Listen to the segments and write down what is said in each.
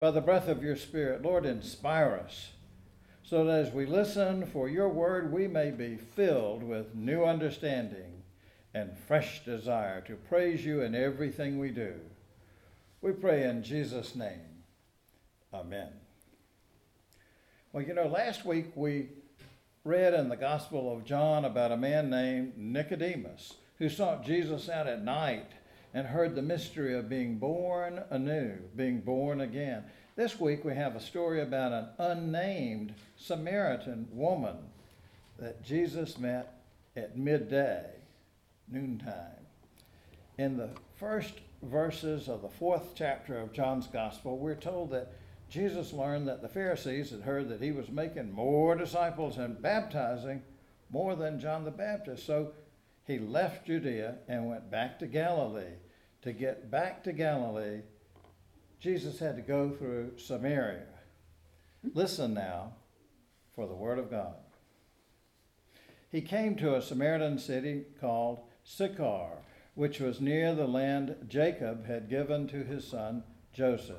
by the breath of your Spirit. Lord, inspire us so that as we listen for your word, we may be filled with new understanding and fresh desire to praise you in everything we do. We pray in Jesus' name. Amen. Well, you know, last week we read in the Gospel of John about a man named Nicodemus who sought Jesus out at night and heard the mystery of being born anew, being born again. This week we have a story about an unnamed Samaritan woman that Jesus met at midday, noontime. In the first verses of the fourth chapter of John's Gospel, we're told that Jesus learned that the Pharisees had heard that he was making more disciples and baptizing more than John the Baptist. So he left Judea and went back to Galilee. To get back to Galilee, Jesus had to go through Samaria. Listen now for the word of God. He came to a Samaritan city called Sychar, which was near the land Jacob had given to his son Joseph.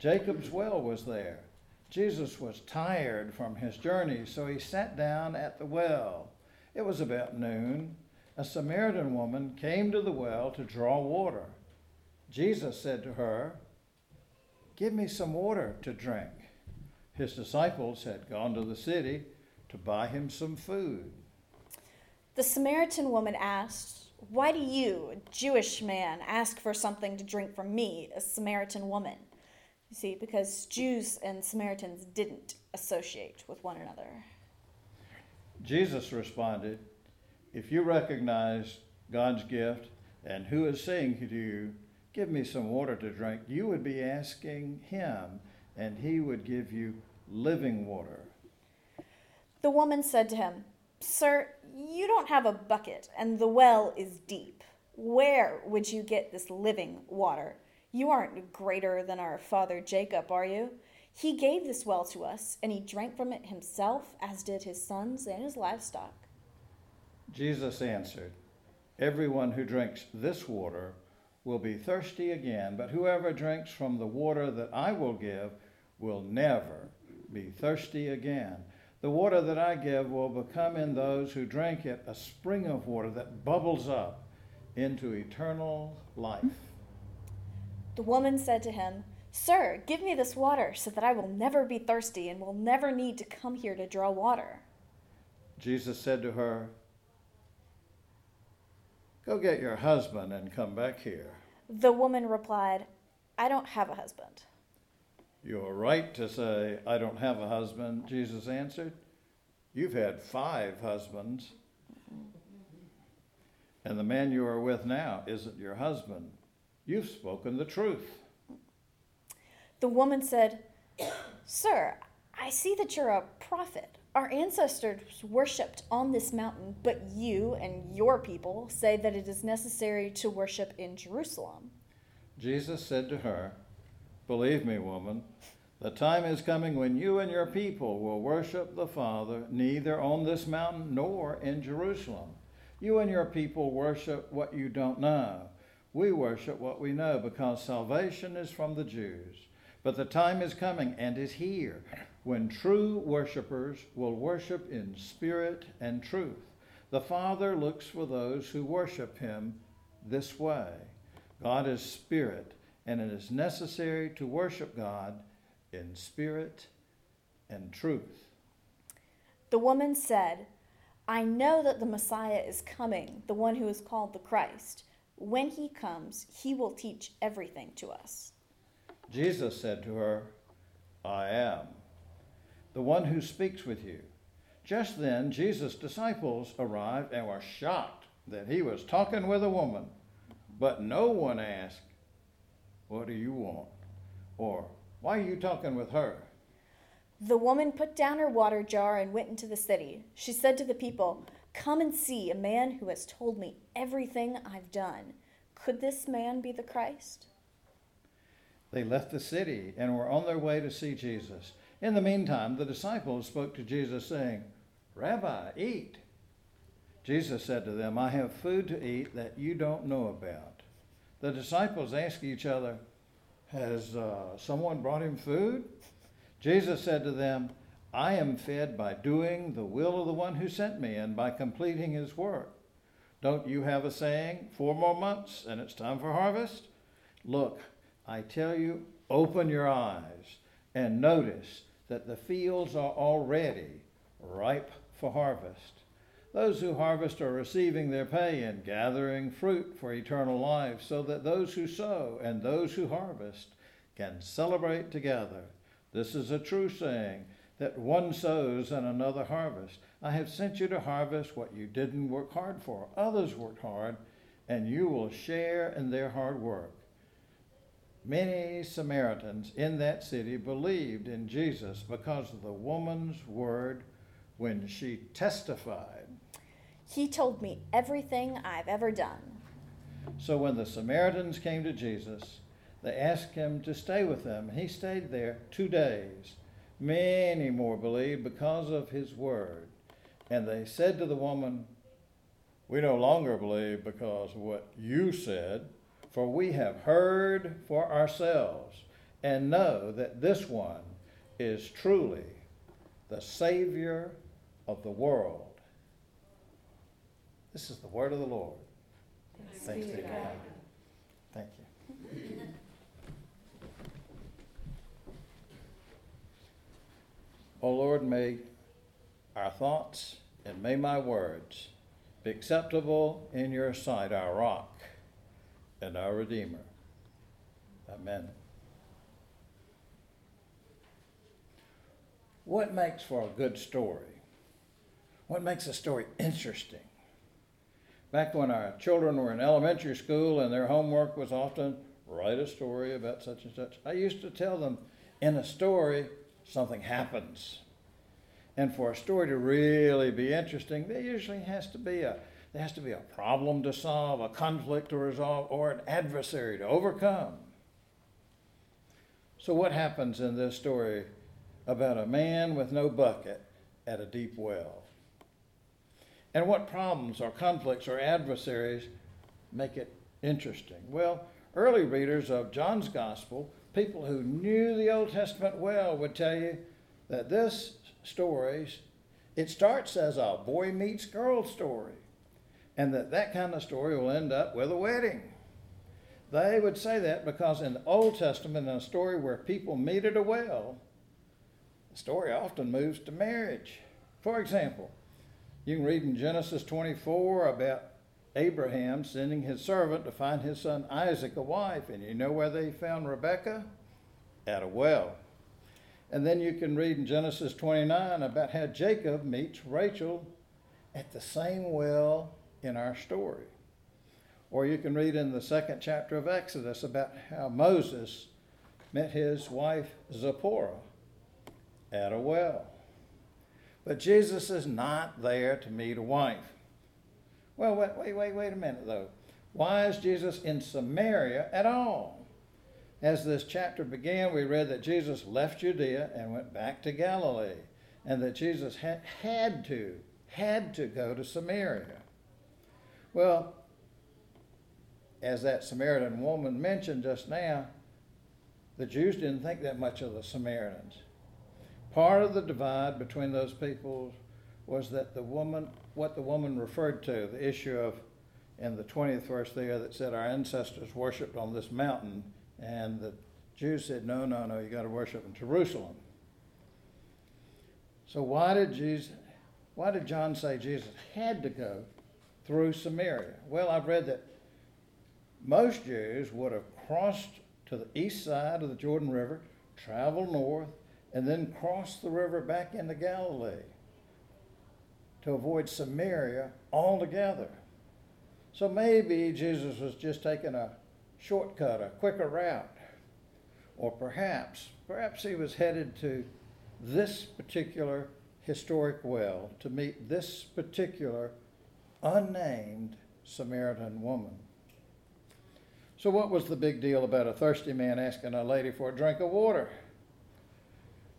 Jacob's well was there. Jesus was tired from his journey, so he sat down at the well. It was about noon a Samaritan woman came to the well to draw water. Jesus said to her, Give me some water to drink. His disciples had gone to the city to buy him some food. The Samaritan woman asked, Why do you, a Jewish man, ask for something to drink from me, a Samaritan woman? You see, because Jews and Samaritans didn't associate with one another. Jesus responded, if you recognize God's gift and who is saying to you, Give me some water to drink, you would be asking Him, and He would give you living water. The woman said to him, Sir, you don't have a bucket, and the well is deep. Where would you get this living water? You aren't greater than our father Jacob, are you? He gave this well to us, and he drank from it himself, as did his sons and his livestock. Jesus answered, Everyone who drinks this water will be thirsty again, but whoever drinks from the water that I will give will never be thirsty again. The water that I give will become in those who drink it a spring of water that bubbles up into eternal life. The woman said to him, Sir, give me this water so that I will never be thirsty and will never need to come here to draw water. Jesus said to her, Go get your husband and come back here. The woman replied, I don't have a husband. You're right to say, I don't have a husband, Jesus answered. You've had five husbands. And the man you are with now isn't your husband. You've spoken the truth. The woman said, Sir, I see that you're a prophet. Our ancestors worshipped on this mountain, but you and your people say that it is necessary to worship in Jerusalem. Jesus said to her, Believe me, woman, the time is coming when you and your people will worship the Father neither on this mountain nor in Jerusalem. You and your people worship what you don't know. We worship what we know because salvation is from the Jews. But the time is coming and is here when true worshipers will worship in spirit and truth. The Father looks for those who worship him this way. God is spirit, and it is necessary to worship God in spirit and truth. The woman said, I know that the Messiah is coming, the one who is called the Christ. When he comes, he will teach everything to us. Jesus said to her, I am the one who speaks with you. Just then, Jesus' disciples arrived and were shocked that he was talking with a woman. But no one asked, What do you want? Or, Why are you talking with her? The woman put down her water jar and went into the city. She said to the people, Come and see a man who has told me everything I've done. Could this man be the Christ? They left the city and were on their way to see Jesus. In the meantime, the disciples spoke to Jesus, saying, Rabbi, eat. Jesus said to them, I have food to eat that you don't know about. The disciples asked each other, Has uh, someone brought him food? Jesus said to them, I am fed by doing the will of the one who sent me and by completing his work. Don't you have a saying, four more months and it's time for harvest? Look, I tell you, open your eyes and notice that the fields are already ripe for harvest. Those who harvest are receiving their pay and gathering fruit for eternal life, so that those who sow and those who harvest can celebrate together. This is a true saying that one sows and another harvests. I have sent you to harvest what you didn't work hard for. Others worked hard, and you will share in their hard work. Many Samaritans in that city believed in Jesus because of the woman's word when she testified. He told me everything I've ever done. So when the Samaritans came to Jesus, they asked him to stay with them. He stayed there two days. Many more believed because of his word. And they said to the woman, We no longer believe because of what you said for we have heard for ourselves and know that this one is truly the Savior of the world. This is the word of the Lord. Thanks, Thanks be to God. God. Thank you. O oh Lord, may our thoughts and may my words be acceptable in your sight, our rock and our Redeemer. Amen. What makes for a good story? What makes a story interesting? Back when our children were in elementary school and their homework was often write a story about such and such, I used to tell them in a story, something happens. And for a story to really be interesting, there usually has to be a there has to be a problem to solve, a conflict to resolve, or an adversary to overcome. So, what happens in this story about a man with no bucket at a deep well? And what problems or conflicts or adversaries make it interesting? Well, early readers of John's Gospel, people who knew the Old Testament well, would tell you that this story, it starts as a boy meets girl story and that that kind of story will end up with a wedding. They would say that because in the Old Testament, in a story where people meet at a well, the story often moves to marriage. For example, you can read in Genesis 24 about Abraham sending his servant to find his son Isaac a wife. And you know where they found Rebekah? At a well. And then you can read in Genesis 29 about how Jacob meets Rachel at the same well in our story. Or you can read in the second chapter of Exodus about how Moses met his wife Zipporah at a well. But Jesus is not there to meet a wife. Well, wait, wait, wait, wait a minute though. Why is Jesus in Samaria at all? As this chapter began, we read that Jesus left Judea and went back to Galilee, and that Jesus had, had to, had to go to Samaria. Well, as that Samaritan woman mentioned just now, the Jews didn't think that much of the Samaritans. Part of the divide between those peoples was that the woman, what the woman referred to, the issue of, in the 20th verse there, that said our ancestors worshipped on this mountain, and the Jews said, no, no, no, you got to worship in Jerusalem. So why did Jesus, why did John say Jesus had to go through Samaria. Well, I've read that most Jews would have crossed to the east side of the Jordan River, traveled north, and then crossed the river back into Galilee to avoid Samaria altogether. So maybe Jesus was just taking a shortcut, a quicker route. Or perhaps, perhaps he was headed to this particular historic well to meet this particular unnamed Samaritan woman. So, what was the big deal about a thirsty man asking a lady for a drink of water?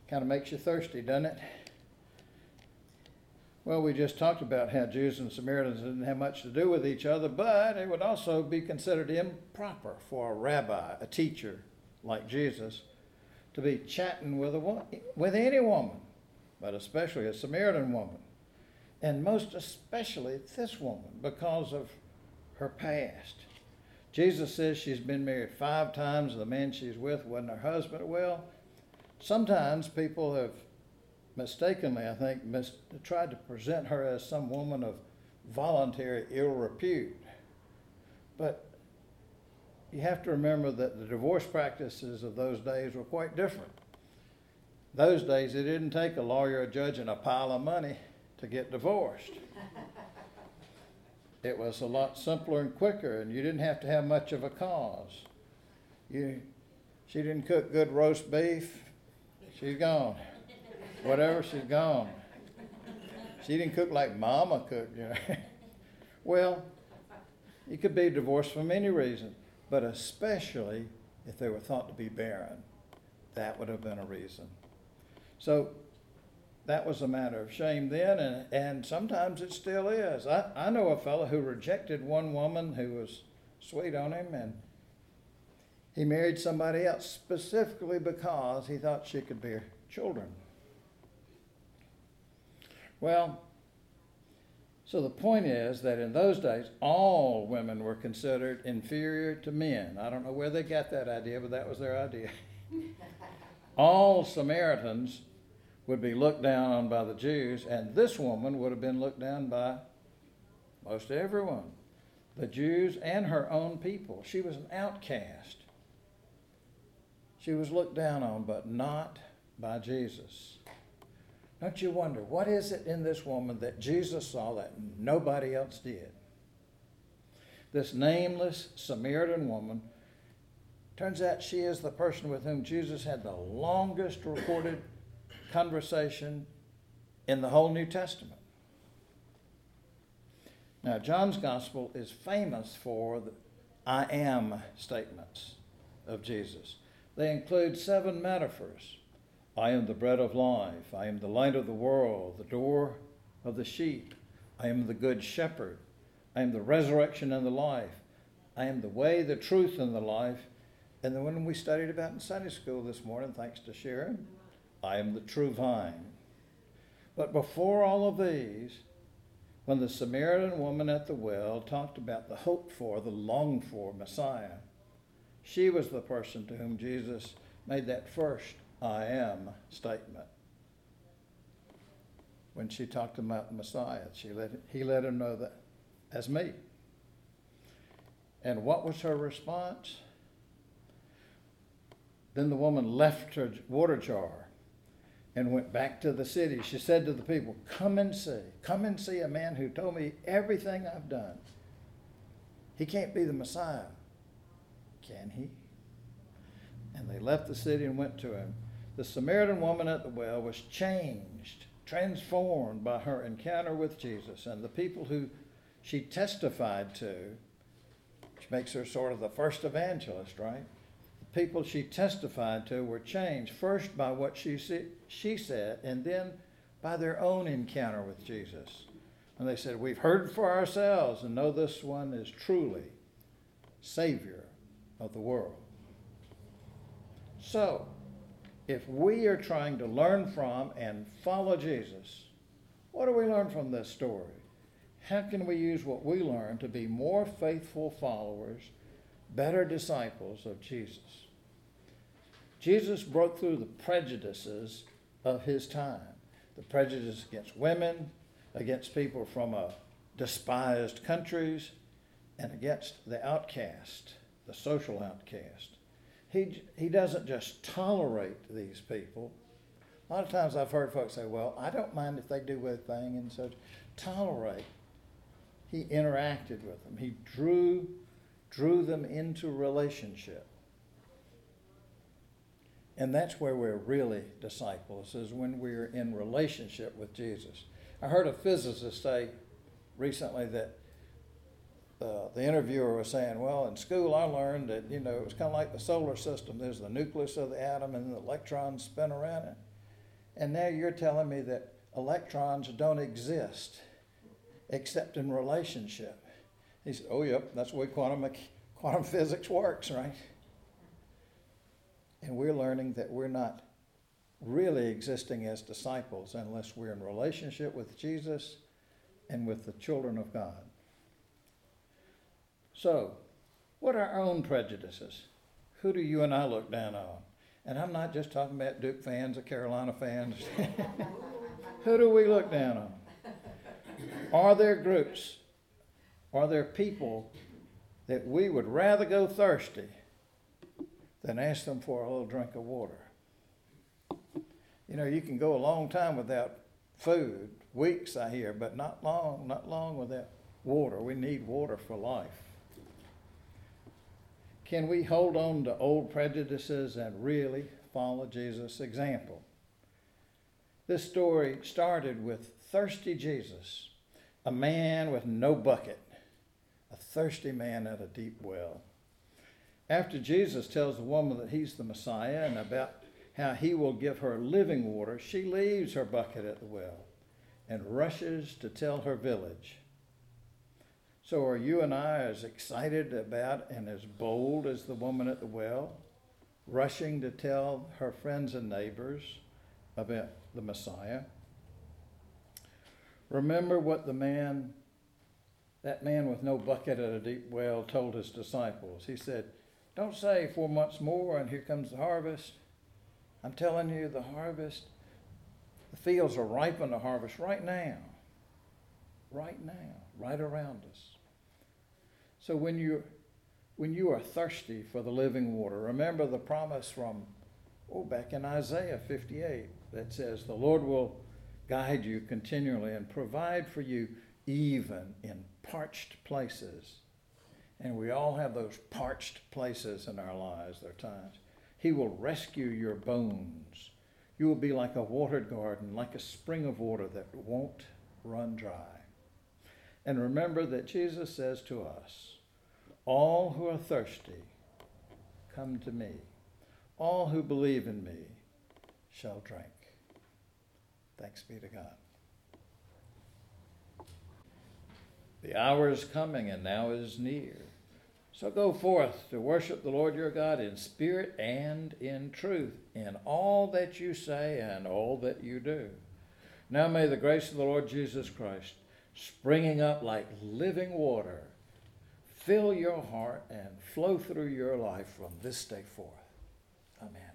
Kind of makes you thirsty, doesn't it? Well, we just talked about how Jews and Samaritans didn't have much to do with each other, but it would also be considered improper for a rabbi, a teacher, like Jesus, to be chatting with, a, with any woman, but especially a Samaritan woman. And most especially this woman because of her past. Jesus says she's been married five times. The man she's with wasn't her husband. Well, sometimes people have mistakenly, I think, mis- tried to present her as some woman of voluntary ill repute. But you have to remember that the divorce practices of those days were quite different. Those days, it didn't take a lawyer, a judge, and a pile of money to get divorced. it was a lot simpler and quicker, and you didn't have to have much of a cause. You, she didn't cook good roast beef, she's gone. Whatever, she's gone. She didn't cook like Mama cooked, you know. well, you could be divorced for many reasons, but especially if they were thought to be barren. That would have been a reason. So that was a matter of shame then, and, and sometimes it still is. I, I know a fellow who rejected one woman who was sweet on him, and he married somebody else specifically because he thought she could bear children. Well, so the point is that in those days, all women were considered inferior to men. I don't know where they got that idea, but that was their idea. all Samaritans would be looked down on by the Jews, and this woman would have been looked down by most everyone the Jews and her own people. She was an outcast. She was looked down on, but not by Jesus. Don't you wonder, what is it in this woman that Jesus saw that nobody else did? This nameless Samaritan woman, turns out she is the person with whom Jesus had the longest recorded conversation in the whole New Testament. Now, John's gospel is famous for the I am statements of Jesus. They include seven metaphors. I am the bread of life. I am the light of the world, the door of the sheep. I am the good shepherd. I am the resurrection and the life. I am the way, the truth, and the life. And the one we studied about in Sunday school this morning, thanks to Sharon, I am the true vine. But before all of these, when the Samaritan woman at the well talked about the hoped for, the longed for Messiah, she was the person to whom Jesus made that first I am statement. When she talked about the Messiah, she let, he let her know that as me. And what was her response? Then the woman left her water jar and went back to the city. She said to the people, Come and see. Come and see a man who told me everything I've done. He can't be the Messiah. Can he? And they left the city and went to him. The Samaritan woman at the well was changed, transformed by her encounter with Jesus. And the people who she testified to, which makes her sort of the first evangelist, right? People she testified to were changed first by what she, she said and then by their own encounter with Jesus. And they said, We've heard for ourselves and know this one is truly Savior of the world. So, if we are trying to learn from and follow Jesus, what do we learn from this story? How can we use what we learn to be more faithful followers, better disciples of Jesus? Jesus broke through the prejudices of his time the prejudice against women, against people from uh, despised countries, and against the outcast, the social outcast. He, he doesn't just tolerate these people. A lot of times I've heard folks say, well, I don't mind if they do a thing and such. Tolerate. He interacted with them. He drew, drew them into relationship. And that's where we're really disciples, is when we're in relationship with Jesus. I heard a physicist say recently that uh, the interviewer was saying, well, in school I learned that, you know, it was kind of like the solar system. There's the nucleus of the atom and the electrons spin around it. And now you're telling me that electrons don't exist except in relationship. He said, oh, yep, that's the way quantum, quantum physics works, right? And we're learning that we're not really existing as disciples unless we're in relationship with Jesus and with the children of God. So, what are our own prejudices? Who do you and I look down on? And I'm not just talking about Duke fans or Carolina fans. Who do we look down on? Are there groups? Are there people that we would rather go thirsty than ask them for a little drink of water? You know, you can go a long time without food, weeks I hear, but not long, not long without water. We need water for life. Can we hold on to old prejudices and really follow Jesus' example? This story started with thirsty Jesus, a man with no bucket, a thirsty man at a deep well. After Jesus tells the woman that he's the Messiah and about how he will give her living water, she leaves her bucket at the well and rushes to tell her village. So, are you and I as excited about and as bold as the woman at the well, rushing to tell her friends and neighbors about the Messiah? Remember what the man, that man with no bucket at a deep well, told his disciples. He said, Don't say four months more and here comes the harvest. I'm telling you, the harvest, the fields are ripe in the harvest right now. Right now, right around us. So when you when you are thirsty for the living water, remember the promise from oh back in Isaiah 58 that says the Lord will guide you continually and provide for you even in parched places. And we all have those parched places in our lives, there are times. He will rescue your bones. You will be like a watered garden, like a spring of water that won't run dry. And remember that Jesus says to us, All who are thirsty, come to me. All who believe in me shall drink. Thanks be to God. The hour is coming and now is near. So go forth to worship the Lord your God in spirit and in truth, in all that you say and all that you do. Now may the grace of the Lord Jesus Christ, springing up like living water, fill your heart and flow through your life from this day forth. Amen.